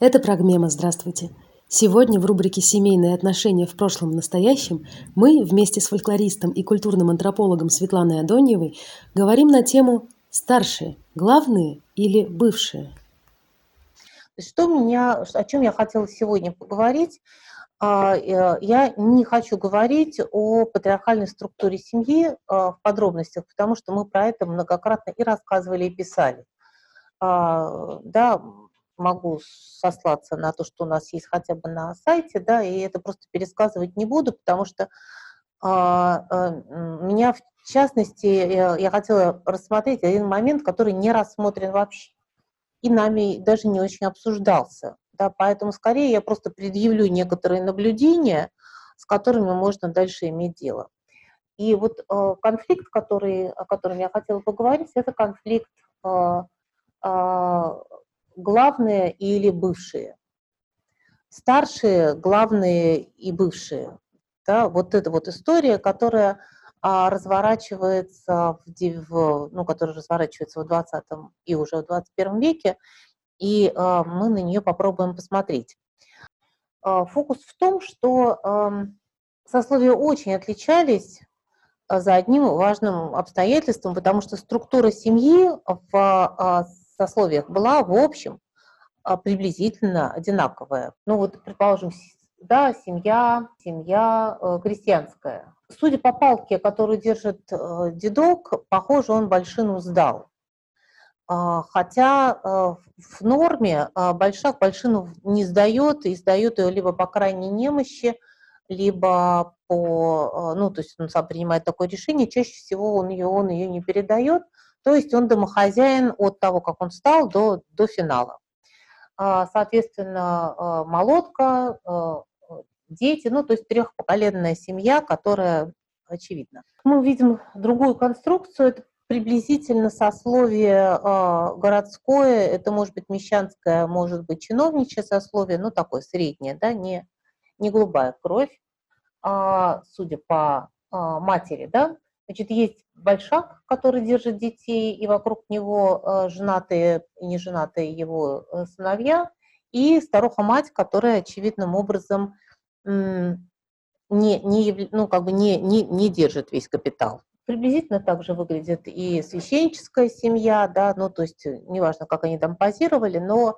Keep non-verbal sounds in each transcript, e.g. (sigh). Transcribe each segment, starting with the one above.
Это Прогмема, здравствуйте. Сегодня в рубрике «Семейные отношения в прошлом и настоящем» мы вместе с фольклористом и культурным антропологом Светланой Адоньевой говорим на тему «Старшие, главные или бывшие?». Что меня, о чем я хотела сегодня поговорить, а, э, я не хочу говорить о патриархальной структуре семьи а, в подробностях, потому что мы про это многократно и рассказывали, и писали. А, да, могу сослаться на то, что у нас есть хотя бы на сайте, да, и это просто пересказывать не буду, потому что а, а, меня, в частности, я, я хотела рассмотреть один момент, который не рассмотрен вообще и нами даже не очень обсуждался. Да, поэтому скорее я просто предъявлю некоторые наблюдения, с которыми можно дальше иметь дело. И вот э, конфликт, который, о котором я хотела поговорить, это конфликт э, э, главные или бывшие. Старшие, главные и бывшие. Да, вот эта вот история, которая а, разворачивается в, в, ну, которая разворачивается в 20 и уже в 21 веке, и а, мы на нее попробуем посмотреть. А, фокус в том, что а, сословия очень отличались а, за одним важным обстоятельством, потому что структура семьи в а, сословиях была, в общем, а, приблизительно одинаковая. Ну вот, предположим, да, семья, семья э, крестьянская. Судя по палке, которую держит э, дедок, похоже, он большину сдал. А, хотя э, в норме э, большак большину не сдает, и сдает ее либо по крайней немощи, либо по, э, ну, то есть он сам принимает такое решение, чаще всего он ее, он ее не передает, то есть он домохозяин от того, как он стал, до, до финала. А, соответственно, а, молотка, а, дети, ну, то есть трехпоколенная семья, которая очевидна. Мы видим другую конструкцию, это приблизительно сословие городское, это может быть мещанское, может быть чиновничье сословие, ну, такое среднее, да, не, не голубая кровь, судя по матери, да, Значит, есть большак, который держит детей, и вокруг него э, женатые и неженатые его э, сыновья, и старуха-мать, которая очевидным образом не, не, ну, как бы не, не, не держит весь капитал. Приблизительно так же выглядит и священническая семья, да, ну, то есть э, неважно, как они там позировали, но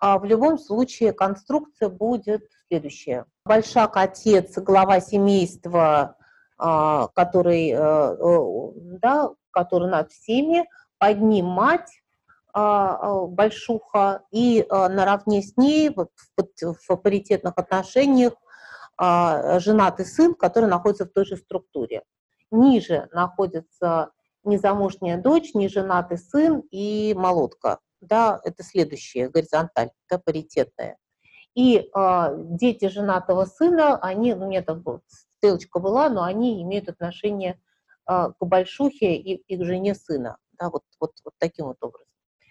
а в любом случае конструкция будет следующая. Большак – отец, глава семейства, который, э, да, который над всеми, под ним мать, а, а, большуха, и наравне с ней в, в паритетных отношениях женатый сын, который находится в той же структуре. Ниже находится незамужняя дочь, неженатый сын и молотка. Да, это следующая горизонталь, да, паритетная. И э, дети женатого сына, они, ну, мне там стрелочка была, но они имеют отношение а, к большухе и, и к жене сына. Да, вот, вот, вот таким вот образом.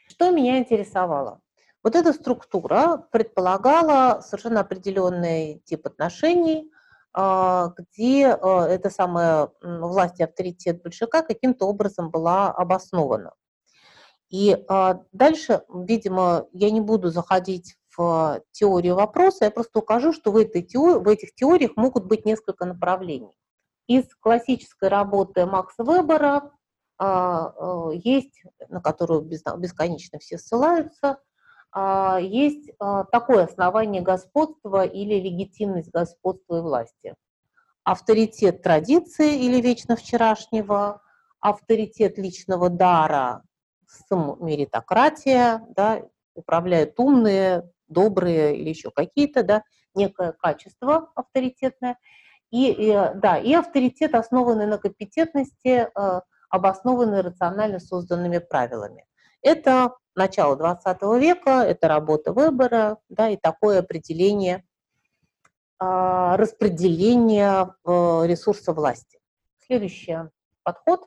Что меня интересовало? Вот эта структура предполагала совершенно определенный тип отношений, а, где а, эта самая власть и авторитет большака каким-то образом была обоснована. И дальше, видимо, я не буду заходить теорию вопроса, я просто укажу, что в, этой теории, в этих теориях могут быть несколько направлений. Из классической работы Макса Вебера а, а, есть, на которую бесконечно все ссылаются, а, есть такое основание господства или легитимность господства и власти. Авторитет традиции или вечно вчерашнего, авторитет личного дара, меритократия, да, управляют умные, добрые или еще какие-то, да, некое качество авторитетное. И, и, да, и авторитет, основанный на компетентности, э, обоснованный рационально созданными правилами. Это начало 20 века, это работа выбора, да, и такое определение э, распределения э, ресурса власти. Следующий подход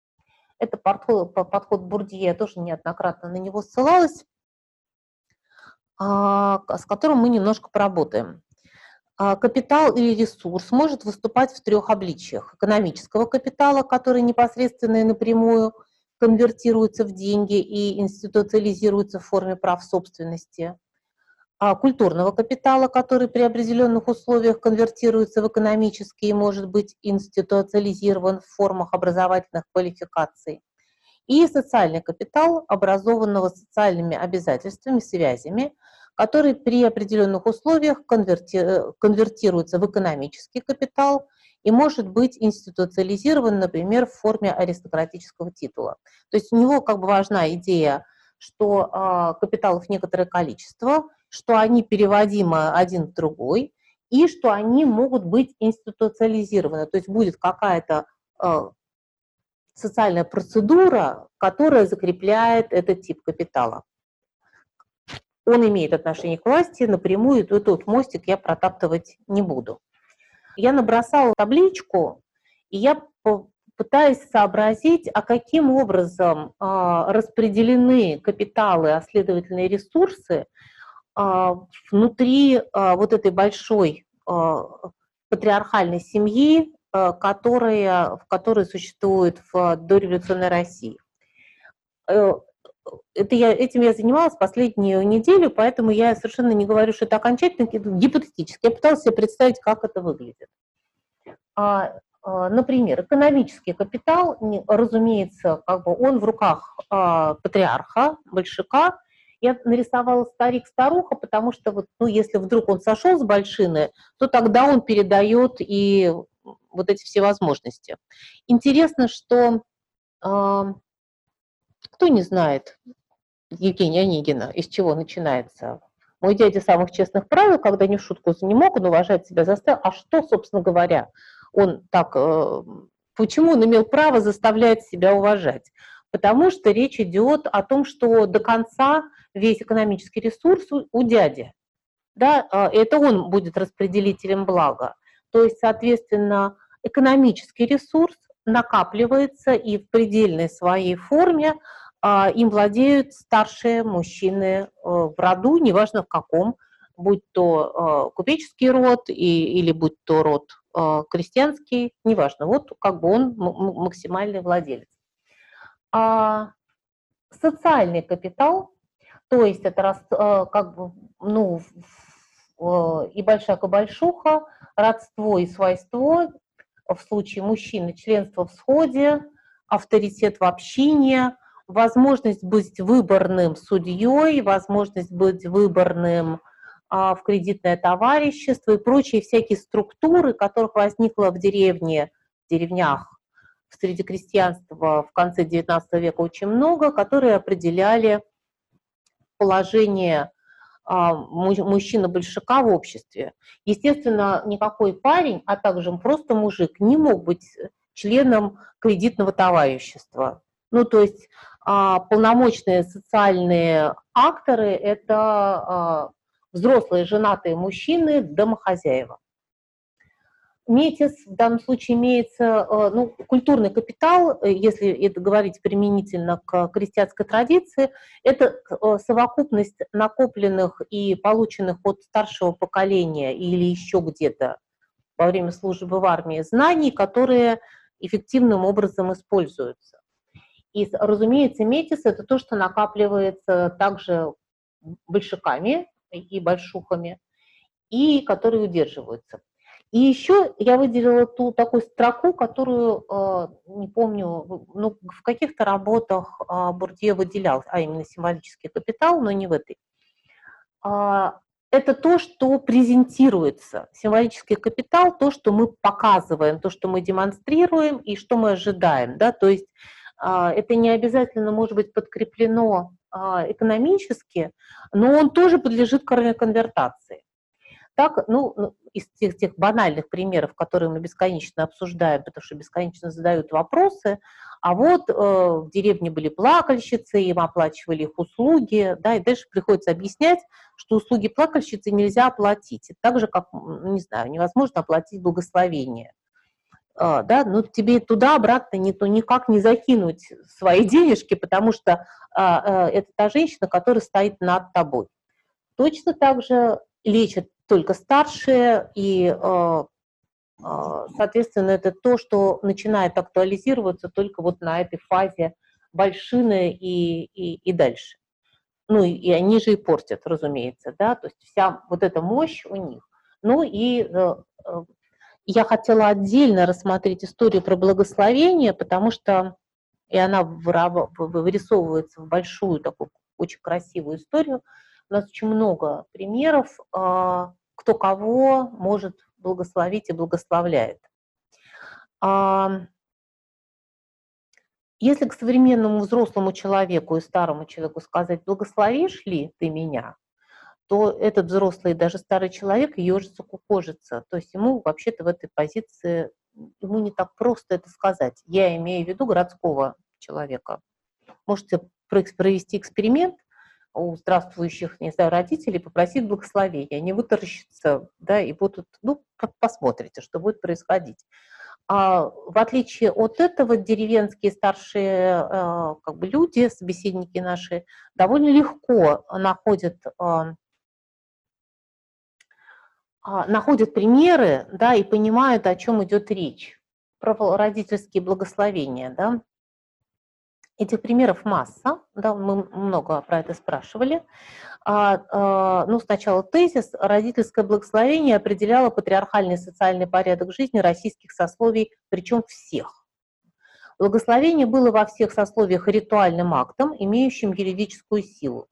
– это подход, подход Бурдье, я тоже неоднократно на него ссылалась. А, с которым мы немножко поработаем. А, капитал или ресурс может выступать в трех обличиях. Экономического капитала, который непосредственно и напрямую конвертируется в деньги и институциализируется в форме прав собственности. а, культурного капитала, который при определенных условиях конвертируется в экономический и может быть институциализирован в формах образовательных квалификаций, и социальный капитал, образованного социальными обязательствами, связями, который при определенных условиях конверти... конвертируется в экономический капитал и может быть институциализирован, например, в форме аристократического титула. То есть у него как бы важна идея, что э, капиталов некоторое количество – что они переводимы один в другой, и что они могут быть институциализированы. То есть будет какая-то э, социальная процедура, которая закрепляет этот тип капитала. Он имеет отношение к власти напрямую, и тот мостик я протаптывать не буду. Я набросала табличку, и я пытаюсь сообразить, а каким образом э, распределены капиталы, а следовательно ресурсы а, внутри а, вот этой большой а, патриархальной семьи, которая, в которой существует в дореволюционной России. Э, это я, этим я занималась последнюю неделю, поэтому я совершенно не говорю, что это окончательно, гипотетически. Я пыталась себе представить, как это выглядит. Например, экономический капитал, разумеется, как бы он в руках патриарха, большака, я нарисовала старик-старуха, потому что вот, ну, если вдруг он сошел с большины, то тогда он передает и вот эти все возможности. Интересно, что кто не знает Евгения Онегина, из чего начинается мой дядя самых честных правил, когда не в шутку не мог, он уважать себя заставил. А что, собственно говоря, он так, э, почему он имел право заставлять себя уважать? Потому что речь идет о том, что до конца весь экономический ресурс у, у дяди. Да, а, это он будет распределителем блага. То есть, соответственно, экономический ресурс накапливается и в предельной своей форме а, им владеют старшие мужчины э, в роду, неважно в каком, будь то э, купеческий род и, или будь то род э, крестьянский, неважно. Вот как бы он максимальный владелец. А социальный капитал то есть это как бы, ну, э, и большая большуха, родство и свойство, в случае мужчины членство в сходе, авторитет в общине, возможность быть выборным судьей, возможность быть выборным а, в кредитное товарищество и прочие всякие структуры, которых возникло в деревне, в деревнях. Среди крестьянства в конце XIX века очень много, которые определяли положение мужчина-большака в обществе. Естественно, никакой парень, а также просто мужик, не мог быть членом кредитного товарищества. Ну, то есть а, полномочные социальные акторы – это а, взрослые женатые мужчины, домохозяева. Метис в данном случае имеется, э, ну, культурный капитал, э, если это говорить применительно к крестьянской традиции, это э, совокупность накопленных и полученных от старшего поколения или еще где-то во время службы в армии знаний, которые эффективным образом используются. И, разумеется, метис – это то, что накапливается также большаками и большухами, и которые удерживаются. И еще я выделила ту такую строку, которую, э, не помню, ну, в каких-то работах э, Бурдье выделял, а именно символический капитал, но не в этой. Э, это то, что презентируется. Символический капитал – то, что мы показываем, то, что мы демонстрируем и что мы ожидаем. Да? То есть э, это не обязательно может быть подкреплено экономически, но он тоже подлежит конвертации. Так, ну, ну, из тех, тех банальных примеров, которые мы бесконечно обсуждаем, потому что бесконечно задают вопросы, а вот э, в деревне были плакальщицы, им оплачивали их услуги, да, и дальше приходится объяснять, что услуги плакальщицы нельзя оплатить, и так же, как, не знаю, невозможно оплатить благословение. Uh, да, но тебе туда-обратно не, то никак не закинуть свои денежки, потому что uh, uh, это та женщина, которая стоит над тобой. Точно так же лечат только старшие, и, э, э, соответственно, это то, что начинает актуализироваться только вот на этой фазе большины и, и, и дальше. Ну, и они же и портят, разумеется, да, то есть вся вот эта мощь у них. Ну, и э, я хотела отдельно рассмотреть историю про благословение, потому что и она вырисовывается в большую такую очень красивую историю. У нас очень много примеров, кто кого может благословить и благословляет. Если к современному взрослому человеку и старому человеку сказать «благословишь ли ты меня?», то этот взрослый, даже старый человек ежится, кукожится. То есть ему вообще-то в этой позиции, ему не так просто это сказать. Я имею в виду городского человека. Можете провести эксперимент у здравствующих, не знаю, родителей, попросить благословения. Они вытаращатся, да, и будут, ну, посмотрите, что будет происходить. А в отличие от этого, деревенские старшие э, как бы люди, собеседники наши, довольно легко находят э, а, находят примеры, да, и понимают, о чем идет речь. Про родительские благословения, да. Этих примеров масса, да, мы много про это спрашивали. А, а, ну, сначала тезис. Родительское благословение определяло патриархальный социальный порядок жизни российских сословий, причем всех. Благословение было во всех сословиях ритуальным актом, имеющим юридическую силу.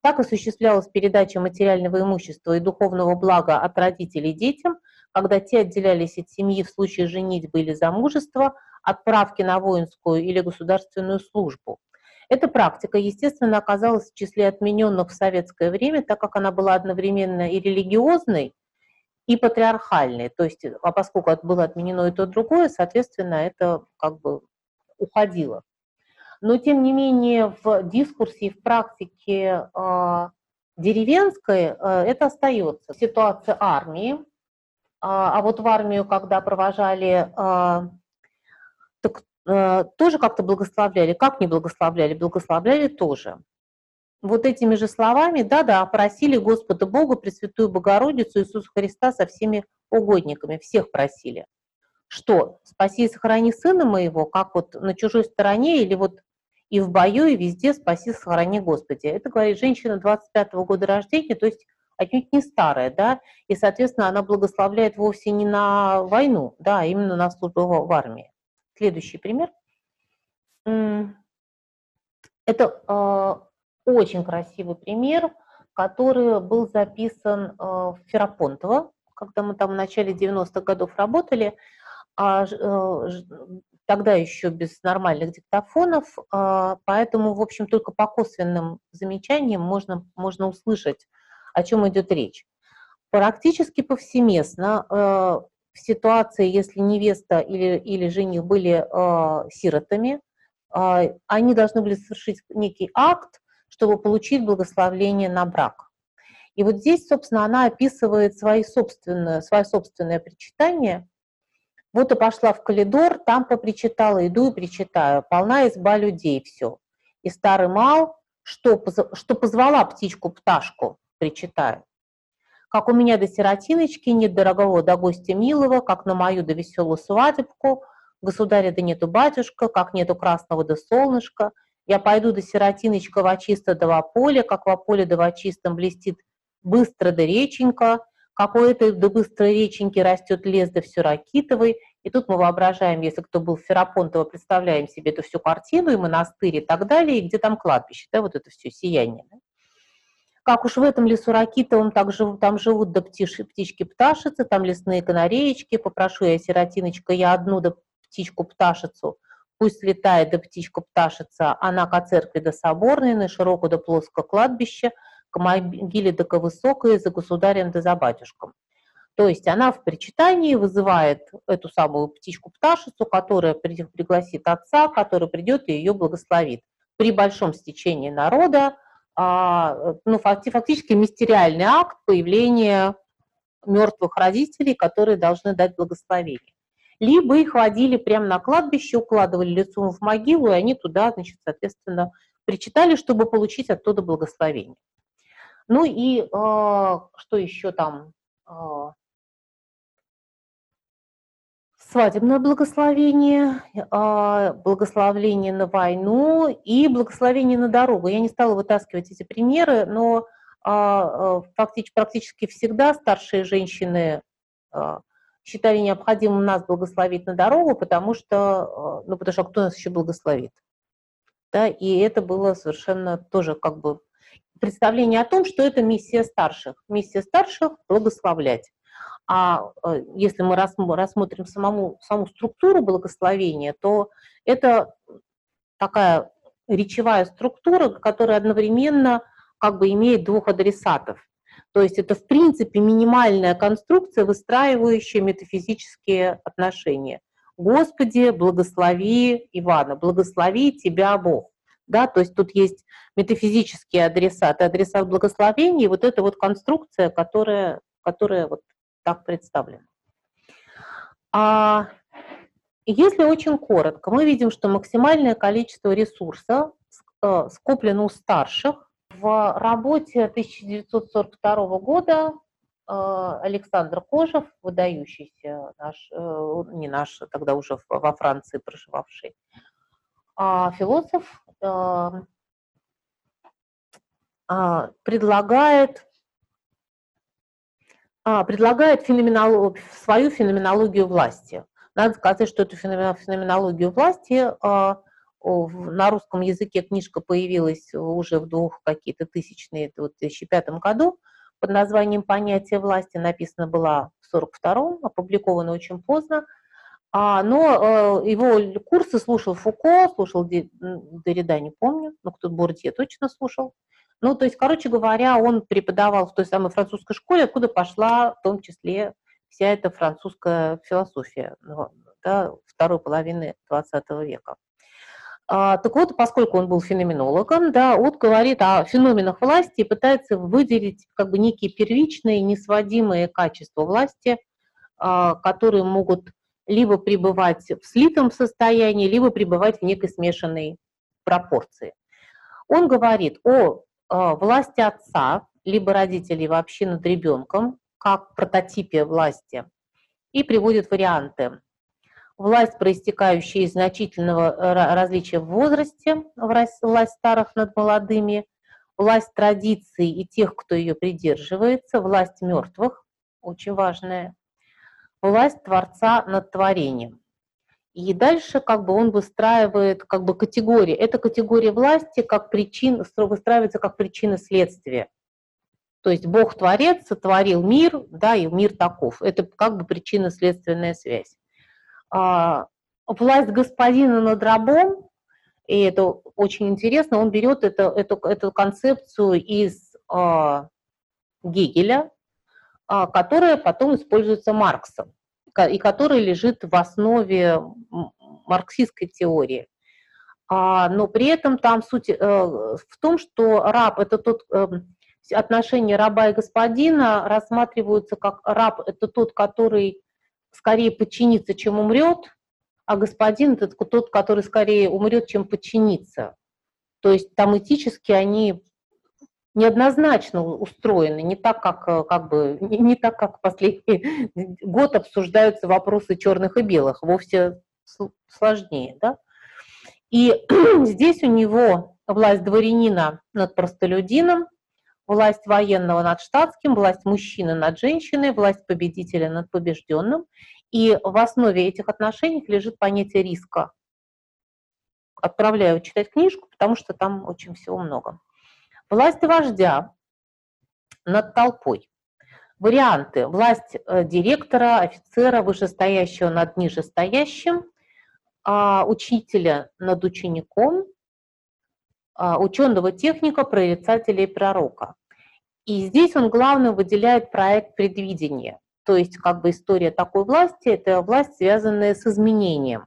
Так осуществлялась передача материального имущества и духовного блага от родителей детям, когда те отделялись от семьи в случае женитьбы или замужества, отправки на воинскую или государственную службу. Эта практика, естественно, оказалась в числе отмененных в советское время, так как она была одновременно и религиозной, и патриархальной. То есть, а поскольку было отменено и то, и другое, соответственно, это как бы уходило. Но, тем не менее, в дискурсе и в практике э, деревенской э, это остается. Ситуация армии. А, а вот в армию, когда провожали, э, тоже как-то благословляли. Как не благословляли? Благословляли тоже. Вот этими же словами, да-да, просили Господа Бога, Пресвятую Богородицу, Иисуса Христа со всеми угодниками, всех просили. Что? Спаси и сохрани сына моего, как вот на чужой стороне, или вот и в бою, и везде спаси, сохрани Господи. Это говорит женщина 25-го года рождения, то есть отнюдь не старая, да, и, соответственно, она благословляет вовсе не на войну, да, а именно на службу в армии. Следующий пример. Это э, очень красивый пример, который был записан э, в Ферапонтово, когда мы там в начале 90-х годов работали. А, э, тогда еще без нормальных диктофонов, а, поэтому, в общем, только по косвенным замечаниям можно, можно услышать, о чем идет речь. Практически повсеместно в ситуации, если невеста или, или жених были э, сиротами, э, они должны были совершить некий акт, чтобы получить благословление на брак. И вот здесь, собственно, она описывает свои собственные, свое собственное причитание – вот и пошла в коридор, там попричитала, иду и причитаю. Полна изба людей, все. И старый мал, что, что позвала птичку-пташку, причитаю. Как у меня до сиротиночки, нет дорогого до гостя милого, как на мою до веселую свадебку, государя да нету батюшка, как нету красного да солнышка, я пойду до сиротиночка во чисто да во поле, как во поле да во чистом блестит быстро да реченька, какой-то до быстрой реченьки растет лес, да все ракитовый, и тут мы воображаем, если кто был в Ферапонтово, представляем себе эту всю картину, и монастырь, и так далее, и где там кладбище, да, вот это все сияние. Да? Как уж в этом лесу ракитовом так живут, там живут да птички, птички-пташицы, там лесные канареечки, попрошу я, сиротиночка, я одну да птичку-пташицу, пусть летает да птичка-пташица, она ко церкви да соборной, на широко да плоско кладбище – к могиле да высокой за государем да за батюшком. То есть она в причитании вызывает эту самую птичку-пташицу, которая пригласит отца, который придет и ее благословит. При большом стечении народа, ну, фактически мистериальный акт появления мертвых родителей, которые должны дать благословение. Либо их водили прямо на кладбище, укладывали лицом в могилу, и они туда, значит, соответственно, причитали, чтобы получить оттуда благословение. Ну и э, что еще там? Э, свадебное благословение, а, благословение на войну и благословение на дорогу. Я не стала вытаскивать эти примеры, но а, а, фактически, практически всегда старшие женщины считали необходимым нас благословить на дорогу, потому что, ну, потому что кто нас еще благословит? Да, и это было совершенно тоже как бы представление о том, что это миссия старших. Миссия старших – благословлять. А э, если мы рассмотрим самому, саму структуру благословения, то это такая речевая структура, которая одновременно как бы имеет двух адресатов. То есть это, в принципе, минимальная конструкция, выстраивающая метафизические отношения. Господи, благослови Ивана, благослови тебя Бог. Да, то есть тут есть метафизические адресаты, адресат благословения, и вот эта вот конструкция, которая, которая вот так представлено. А если очень коротко, мы видим, что максимальное количество ресурса э, скоплено у старших. В работе 1942 года э, Александр Кожев, выдающийся наш, э, не наш, а тогда уже во Франции проживавший, а философ, предлагает а, предлагает феноменолог, свою феноменологию власти. Надо сказать, что эту феноменологию власти а, на русском языке книжка появилась уже в двух какие-то тысячные, в 2005 году, под названием «Понятие власти», написана была в 1942-м, опубликована очень поздно, а, но э, его курсы слушал Фуко, слушал Derrida, не помню, но кто-то Бурдье точно слушал, ну, то есть, короче говоря, он преподавал в той самой французской школе, откуда пошла в том числе вся эта французская философия ну, да, второй половины XX века. А, так вот, поскольку он был феноменологом, да, он говорит о феноменах власти и пытается выделить как бы некие первичные, несводимые качества власти, а, которые могут либо пребывать в слитом состоянии, либо пребывать в некой смешанной пропорции. Он говорит о власти отца, либо родителей вообще над ребенком, как прототипе власти, и приводит варианты. Власть, проистекающая из значительного э, различия в возрасте, власть старых над молодыми, власть традиций и тех, кто ее придерживается, власть мертвых, очень важная, власть Творца над творением. И дальше как бы он выстраивает как бы категории. Эта категория власти как причин, выстраивается как причина следствия. То есть Бог Творец сотворил мир, да, и мир таков. Это как бы причинно-следственная связь. А, власть господина над рабом, и это очень интересно, он берет это, эту, эту концепцию из а, Гегеля, а, которая потом используется Марксом и который лежит в основе марксистской теории. А, но при этом там суть э, в том, что раб – это тот, э, отношения раба и господина рассматриваются как раб – это тот, который скорее подчинится, чем умрет, а господин – это тот, который скорее умрет, чем подчинится. То есть там этически они неоднозначно устроены, не так, как, э, как бы, (laughs) не, не так, как последний (laughs) год обсуждаются вопросы черных и белых, вовсе сложнее. Да? И (clears throat) здесь у него власть дворянина над простолюдином, власть военного над штатским, власть мужчины над женщиной, власть победителя над побежденным. И в основе этих отношений лежит понятие риска. Отправляю читать книжку, потому что там очень всего много. Власть вождя над толпой. Варианты. Власть э, директора, офицера, вышестоящего над нижестоящим, а, учителя над учеником, а, ученого техника, прорицателя и пророка. И здесь он главное выделяет проект предвидения. То есть как бы история такой власти – это власть, связанная с изменением.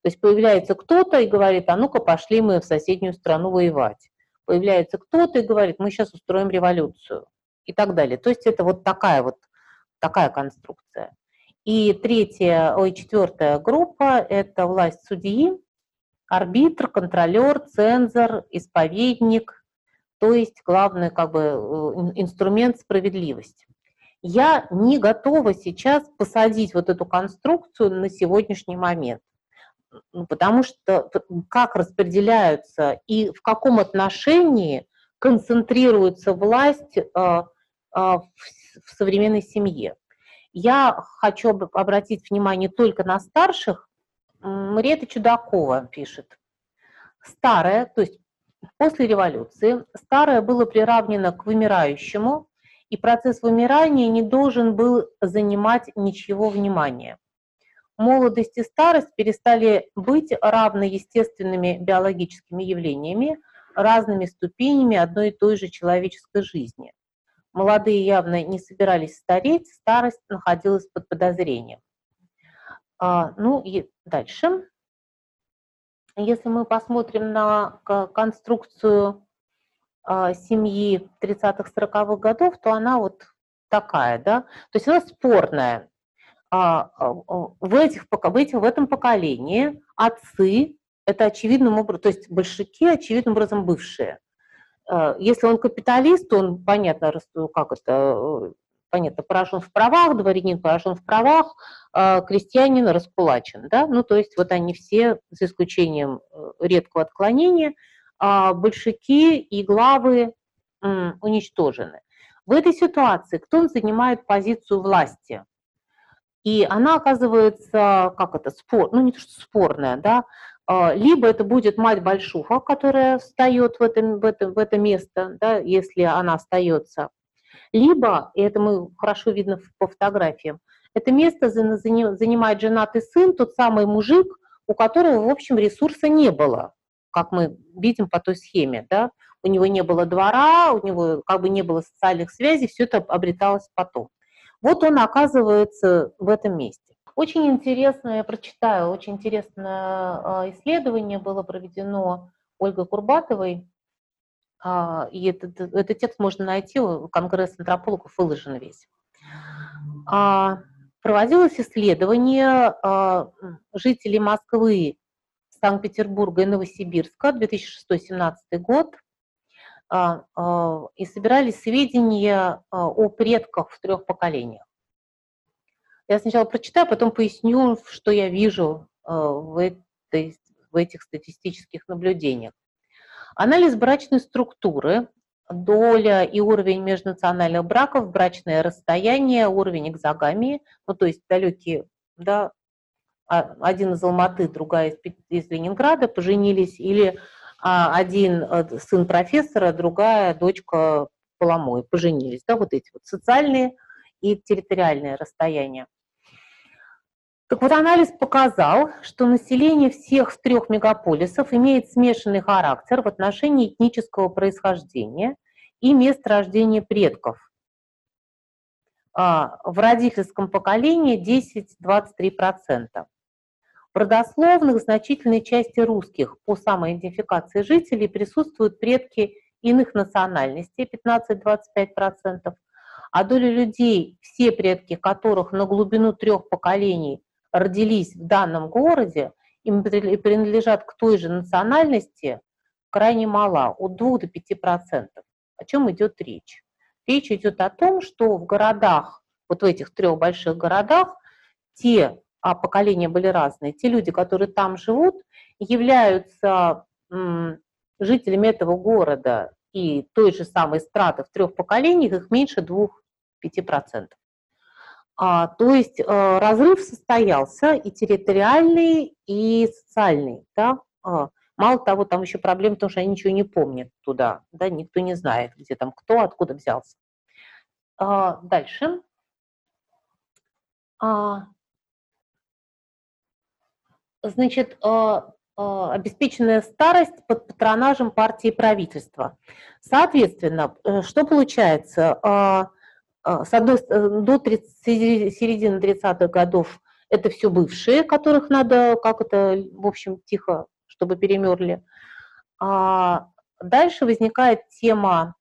То есть появляется кто-то и говорит, а ну-ка пошли мы в соседнюю страну воевать появляется кто-то и говорит, мы сейчас устроим революцию и так далее. То есть это вот такая вот такая конструкция. И третья, ой, четвертая группа – это власть судьи, арбитр, контролер, цензор, исповедник, то есть главный как бы э, инструмент справедливости. Я не готова сейчас посадить вот эту конструкцию на сегодняшний момент. Ну, потому что как распределяются и в каком отношении концентрируется власть э, э, в современной семье. Я хочу обратить внимание только на старших. Мариэта Чудакова пишет. Старое, то есть после революции, старое было приравнено к вымирающему, и процесс вымирания не должен был занимать ничего внимания молодость и старость перестали быть равно естественными биологическими явлениями, разными ступенями одной и той же человеческой жизни. Молодые явно не собирались стареть, старость находилась под подозрением. А, ну и дальше. Если мы посмотрим на конструкцию а, семьи 30-40-х годов, то она вот такая, да, то есть она спорная. А, а, в, этих, в, этих, в этом поколении отцы – это очевидным образом, то есть большевики очевидным образом бывшие. А, если он капиталист, он, понятно, как это, понятно, поражен в правах, дворянин поражен в правах, крестьянин раскулачен. Да? Ну, то есть вот они все, за исключением э, редкого отклонения, большевики и главы уничтожены. В этой ситуации кто занимает позицию власти? И она оказывается, как это, спор, ну не то, что спорная, да, а, либо это будет мать Большуха, которая встает в это, в это, в это место, да, если она остается, либо, и это мы хорошо видно по фотографиям, это место занимает женатый сын, тот самый мужик, у которого, в общем, ресурса не было, как мы видим по той схеме, да, у него не было двора, у него как бы не было социальных связей, все это обреталось потом. Вот он оказывается в этом месте. Очень интересно, я прочитаю, очень интересное а, исследование было проведено Ольгой Курбатовой, а, и этот, этот текст можно найти, Конгресс антропологов выложен весь. А, проводилось исследование жителей Москвы, Санкт-Петербурга и Новосибирска, 2006-2017 год, и собирали сведения а, о предках в трех поколениях. Я сначала прочитаю, потом поясню, что я вижу в, этой, в этих статистических наблюдениях. Анализ брачной структуры, доля и уровень межнациональных браков, брачное расстояние, уровень экзогамии, ну то есть далекие, да, один из Алматы, другая из, из Ленинграда поженились, или а один э, сын профессора, другая дочка Поломой, поженились, да, вот эти вот социальные и территориальные расстояния. Так вот, анализ показал, что население всех трех мегаполисов имеет смешанный характер в отношении этнического происхождения и места рождения предков. А, в родительском поколении 10-23% родословных значительной части русских по самоидентификации жителей присутствуют предки иных национальностей 15-25%, а доля людей, все предки которых на глубину трех поколений родились в данном городе и принадлежат к той же национальности, крайне мала, от 2 до 5%. О чем идет речь? Речь идет о том, что в городах, вот в этих трех больших городах, те а поколения были разные, те люди, которые там живут, являются жителями этого города и той же самой страты в трех поколениях, их меньше 2-5%. А, то есть а, разрыв состоялся и территориальный, и социальный. Да? А, мало того, там еще проблема, потому что они ничего не помнят туда, да? никто не знает, где там кто, откуда взялся. А, дальше. А, значит, а, а, обеспеченная старость под патронажем партии и правительства. Соответственно, э, что получается? С одной э, до 30, середины 30-х годов это все бывшие, которых надо как это, в общем, тихо, чтобы перемерли. А дальше возникает тема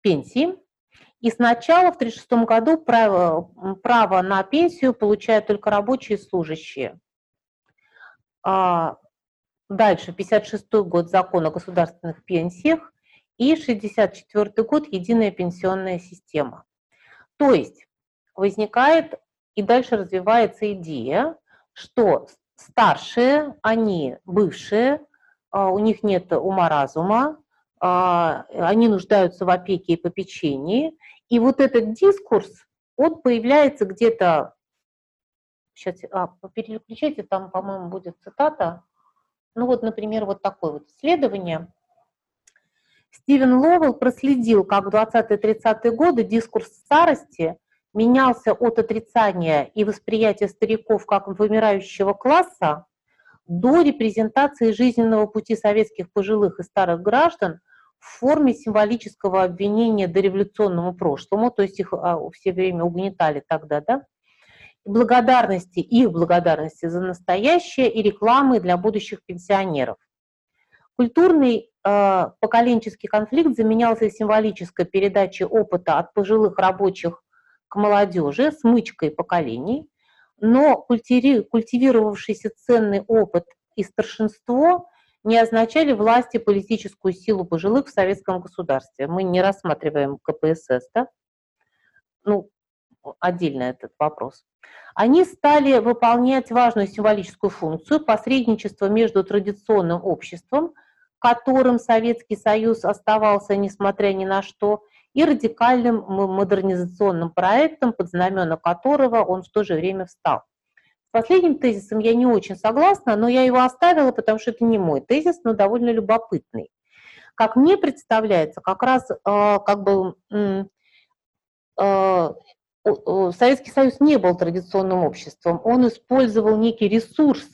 пенсии. И сначала в 1936 году право, право на пенсию получают только рабочие и служащие. А дальше, 1956 год, закон о государственных пенсиях и 1964 год, единая пенсионная система. То есть возникает и дальше развивается идея, что старшие, они бывшие, а, у них нет ума-разума, они нуждаются в опеке и попечении. И вот этот дискурс, он появляется где-то... Сейчас, а, переключайте, там, по-моему, будет цитата. Ну вот, например, вот такое вот исследование. Стивен Ловелл проследил, как в 20-30-е годы дискурс старости менялся от отрицания и восприятия стариков как вымирающего класса до репрезентации жизненного пути советских пожилых и старых граждан в форме символического обвинения дореволюционному прошлому, то есть их а, все время угнетали тогда, да, благодарности, их благодарности за настоящее и рекламы для будущих пенсионеров. Культурный э, поколенческий конфликт заменялся символической передачей опыта от пожилых рабочих к молодежи, смычкой поколений, но культивировавшийся ценный опыт и старшинство не означали власть и политическую силу пожилых в советском государстве. Мы не рассматриваем КПСС, да? Ну, отдельно этот вопрос. Они стали выполнять важную символическую функцию посредничества между традиционным обществом, которым Советский Союз оставался, несмотря ни на что, и радикальным модернизационным проектом, под знамена которого он в то же время встал. С последним тезисом я не очень согласна, но я его оставила, потому что это не мой тезис, но довольно любопытный. Как мне представляется, как раз э, как бы э, Советский Союз не был традиционным обществом, он использовал некий ресурс,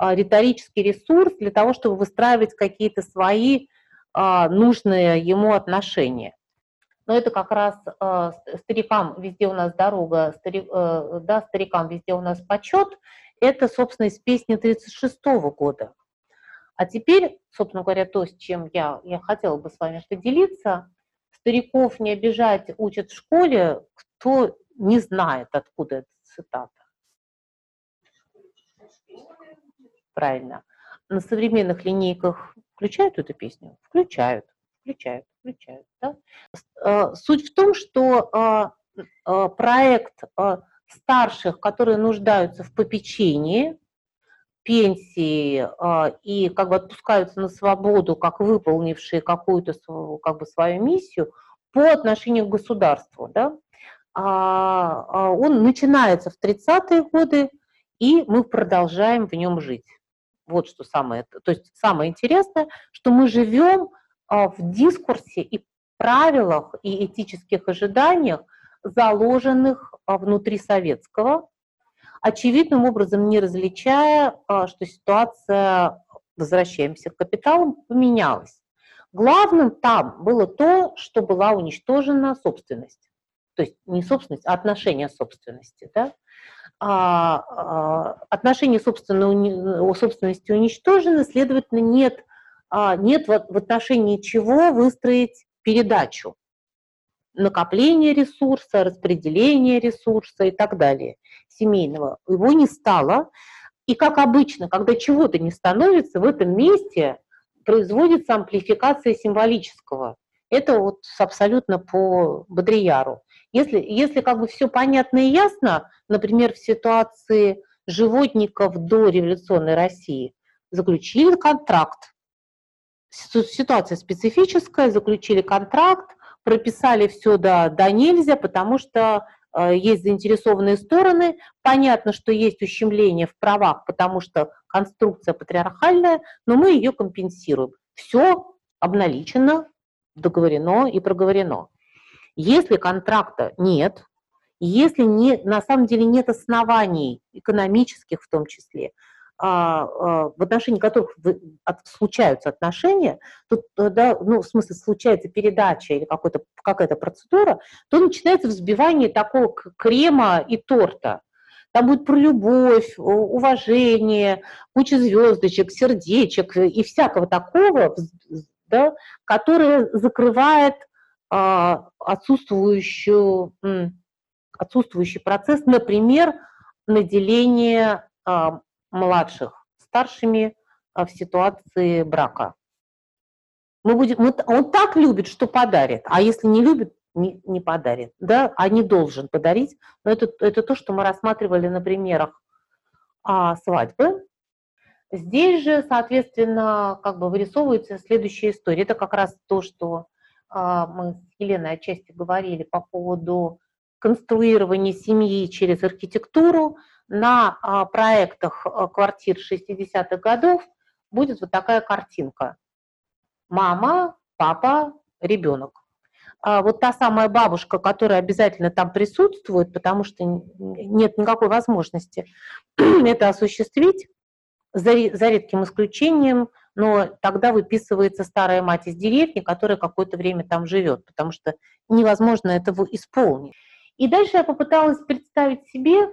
э, риторический ресурс для того, чтобы выстраивать какие-то свои нужные ему отношения но это как раз э, старикам везде у нас дорога, старик, э, да, старикам везде у нас почет, это, собственно, из песни 1936 года. А теперь, собственно говоря, то, с чем я, я хотела бы с вами поделиться, стариков не обижать учат в школе, кто не знает, откуда эта цитата. Правильно. На современных линейках включают эту песню? Включают включают, включают. Да? Э, суть в том, что э, э, проект старших, которые нуждаются в попечении, пенсии и как бы отпускаются на свободу, как выполнившие какую-то как бы свою миссию по отношению к государству, да, а, а он начинается в 30-е годы, и мы продолжаем в нем жить. Вот что самое, то есть самое интересное, что мы живем а, в дискурсе и правилах и этических ожиданиях, заложенных а, внутри советского, очевидным образом не различая, а, что ситуация, возвращаемся к капиталам, поменялась. Главным там было то, что была уничтожена собственность. То есть не собственность, а отношение собственности. Да? А, а, отношение собственности уничтожено, следовательно, нет а, нет в отношении чего выстроить передачу накопление ресурса, распределение ресурса и так далее, семейного. Его не стало. И как обычно, когда чего-то не становится, в этом месте производится амплификация символического. Это вот абсолютно по Бодрияру. Если, если как бы все понятно и ясно, например, в ситуации животников до революционной России, заключили контракт ситуация специфическая, заключили контракт, прописали все до, до нельзя, потому что э, есть заинтересованные стороны. Понятно, что есть ущемление в правах, потому что конструкция патриархальная, но мы ее компенсируем. Все обналичено, договорено и проговорено. Если контракта нет, если не, на самом деле нет оснований, экономических в том числе, в отношении которых случаются отношения, тут, э, да, ну, в смысле, случается передача или какая-то процедура, то начинается взбивание такого крема и торта. Там будет про любовь, уважение, куча звездочек, сердечек и всякого такого, да, которое закрывает а, отсутствующую, отсутствующий процесс, например, наделение а, младших старшими а, в ситуации брака. Мы будем, мы, он так любит, что подарит, а если не любит, не, не подарит, да, а не должен подарить. Но это, это то, что мы рассматривали на примерах а, свадьбы. Здесь же, соответственно, как бы вырисовывается следующая история. Это как раз то, что а, мы с Еленой отчасти говорили по поводу конструирования семьи через архитектуру. На а, проектах а, квартир 60-х годов будет вот такая картинка. Мама, папа, ребенок. Вот та самая бабушка, которая обязательно там присутствует, потому что нет никакой возможности (clears throat) это осуществить, за, за редким исключением, но тогда выписывается старая мать из деревни, которая какое-то время там живет, потому что невозможно этого исполнить. И дальше я попыталась представить себе,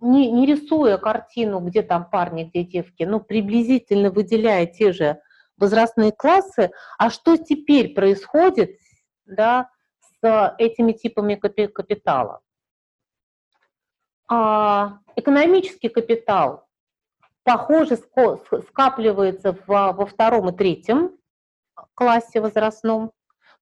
не, не рисуя картину, где там парни, где девки, но приблизительно выделяя те же возрастные классы, а что теперь происходит да, с этими типами капитала. А экономический капитал похоже, скапливается во втором и третьем классе возрастном.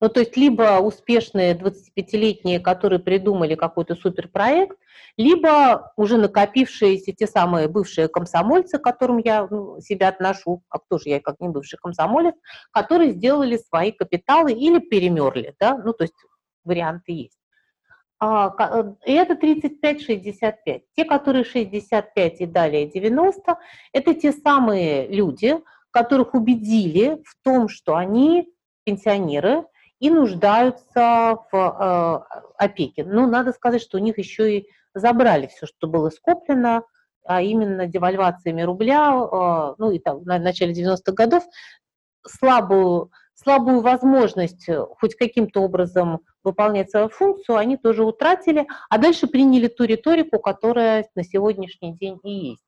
Ну, то есть либо успешные 25-летние, которые придумали какой-то суперпроект, либо уже накопившиеся те самые бывшие комсомольцы, к которым я ну, себя отношу, а кто же я как не бывший комсомолец, которые сделали свои капиталы или перемерли, да, ну, то есть варианты есть. А, э, и это 35-65. Те, которые 65 и далее 90, это те самые люди, которых убедили в том, что они пенсионеры и нуждаются в э, опеке. Но ну, надо сказать, что у них еще и забрали все, что было скоплено, а именно девальвациями рубля, э, ну и там в начале 90-х годов, слабую слабую возможность э, хоть каким-то образом выполнять свою функцию, они тоже утратили, а дальше приняли ту риторику, которая на сегодняшний день и есть.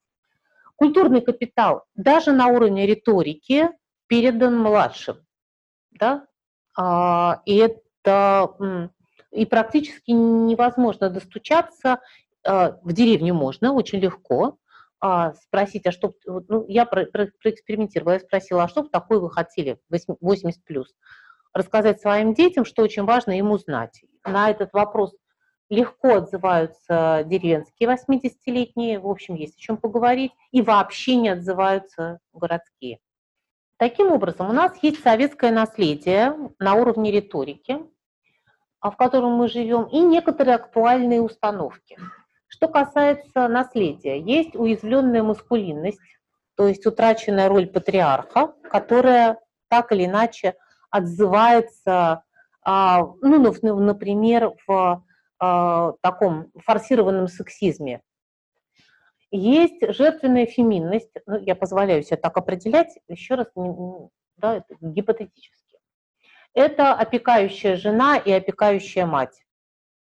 Культурный капитал даже на уровне риторики передан младшим. Да? А, и это и практически невозможно достучаться. А, в деревню можно очень легко, а, спросить, а что, ну, я про, про, проэкспериментировала, я спросила, а что бы такое вы хотели, 80 плюс? Рассказать своим детям, что очень важно им узнать. На этот вопрос легко отзываются деревенские 80-летние, в общем, есть о чем поговорить, и вообще не отзываются городские. Таким образом, у нас есть советское наследие на уровне риторики, в котором мы живем, и некоторые актуальные установки. Что касается наследия, есть уязвленная маскулинность, то есть утраченная роль патриарха, которая так или иначе отзывается, а, ну, например, в а, таком форсированном сексизме. Есть жертвенная феминность, ну, я позволяю себе так определять, еще раз, да, это гипотетически. Это опекающая жена и опекающая мать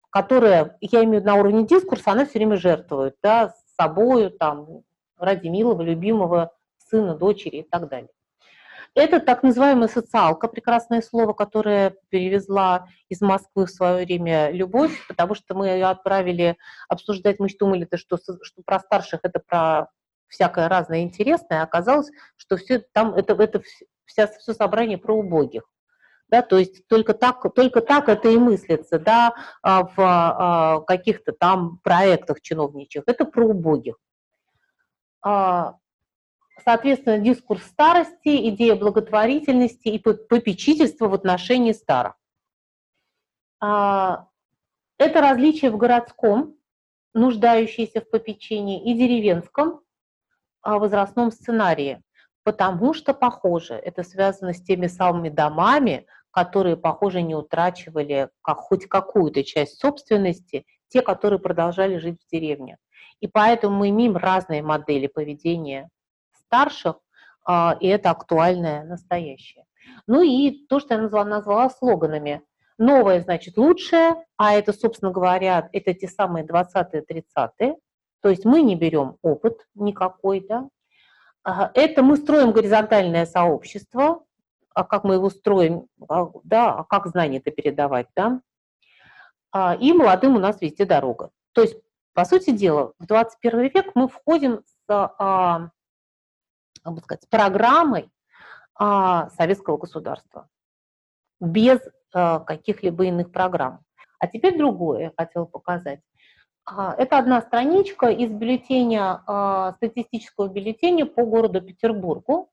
которая, я имею на уровне дискурса, она все время жертвует, да, собою, там, ради милого, любимого сына, дочери и так далее. Это так называемая социалка, прекрасное слово, которое перевезла из Москвы в свое время любовь, потому что мы ее отправили обсуждать, мы думали, что, что про старших это про всякое разное интересное, а оказалось, что все там это, это вся, все собрание про убогих. Да, то есть только так, только так это и мыслится, да, а, в а, каких-то там проектах чиновничьих, это про убогих. А, соответственно, дискурс старости, идея благотворительности и попечительства в отношении старых. Это различие в городском, нуждающееся в попечении, и деревенском возрастном сценарии, потому что, похоже, это связано с теми самыми домами, которые, похоже, не утрачивали как, хоть какую-то часть собственности, те, которые продолжали жить в деревне. И поэтому мы имеем разные модели поведения старших, а, и это актуальное настоящее. Ну и то, что я назвала, назвала слоганами. Новое значит лучшее, а это, собственно говоря, это те самые 20-е, 30-е. То есть мы не берем опыт никакой, да. Это мы строим горизонтальное сообщество, а как мы его строим, а, да, а как знания это передавать, да, а, и молодым у нас везде дорога. То есть, по сути дела, в 21 век мы входим с, а, сказать, с программой а, советского государства без э, каких-либо иных программ. А теперь другое я хотела показать. А, это одна страничка из бюллетеня, а, статистического бюллетеня по городу Петербургу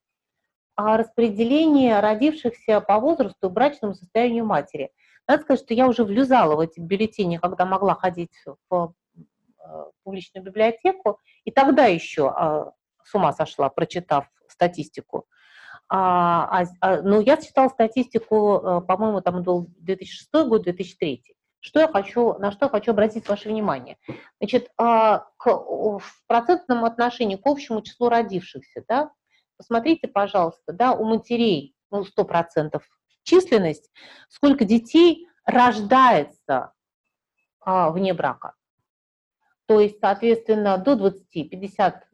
о распределении родившихся по возрасту и брачному состоянию матери. Надо сказать, что я уже влюзала в эти бюллетени, когда могла ходить в э, публичную библиотеку, и тогда еще а, с ума сошла, прочитав статистику. А, а, ну, я читала статистику, э, по-моему, там был 2006 год, 2003. Что я хочу, на что я хочу обратить ваше внимание? Значит, а, к, в процентном отношении к общему числу родившихся, да, посмотрите, пожалуйста, да, у матерей, ну, 100% численность, сколько детей рождается а, вне брака. То есть, соответственно, до 20, 50,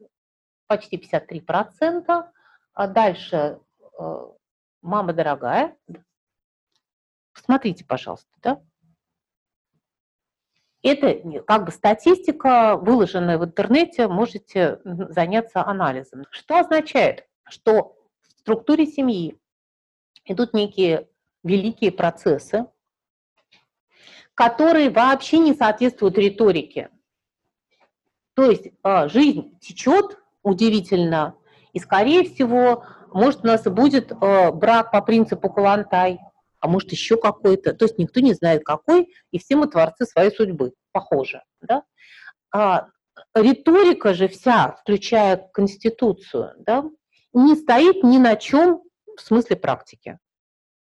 почти 53%, а дальше э, мама дорогая. Посмотрите, пожалуйста, да? Это как бы статистика, выложенная в интернете, можете заняться анализом. Что означает, что в структуре семьи идут некие великие процессы, которые вообще не соответствуют риторике. То есть а, жизнь течет удивительно, и, скорее всего, может, у нас и будет э, брак по принципу Калантай, а может, еще какой-то. То есть никто не знает, какой, и все мы творцы своей судьбы. Похоже. Да? А, риторика же вся, включая Конституцию, да, не стоит ни на чем в смысле практики.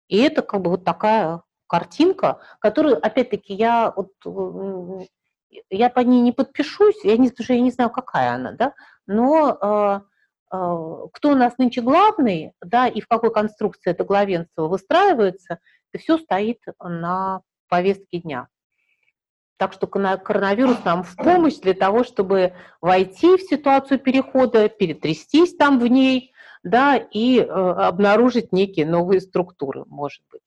И это как бы вот такая картинка, которую, опять-таки, я вот я по ней не подпишусь, я не, потому что я не знаю, какая она, да, но э, а, кто у нас нынче главный, да, и в какой конструкции это главенство выстраивается, это все стоит на повестке дня. Так что коронавирус нам в помощь для того, чтобы войти в ситуацию перехода, перетрястись там в ней, да, и э, обнаружить некие новые структуры, может быть.